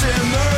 sinners.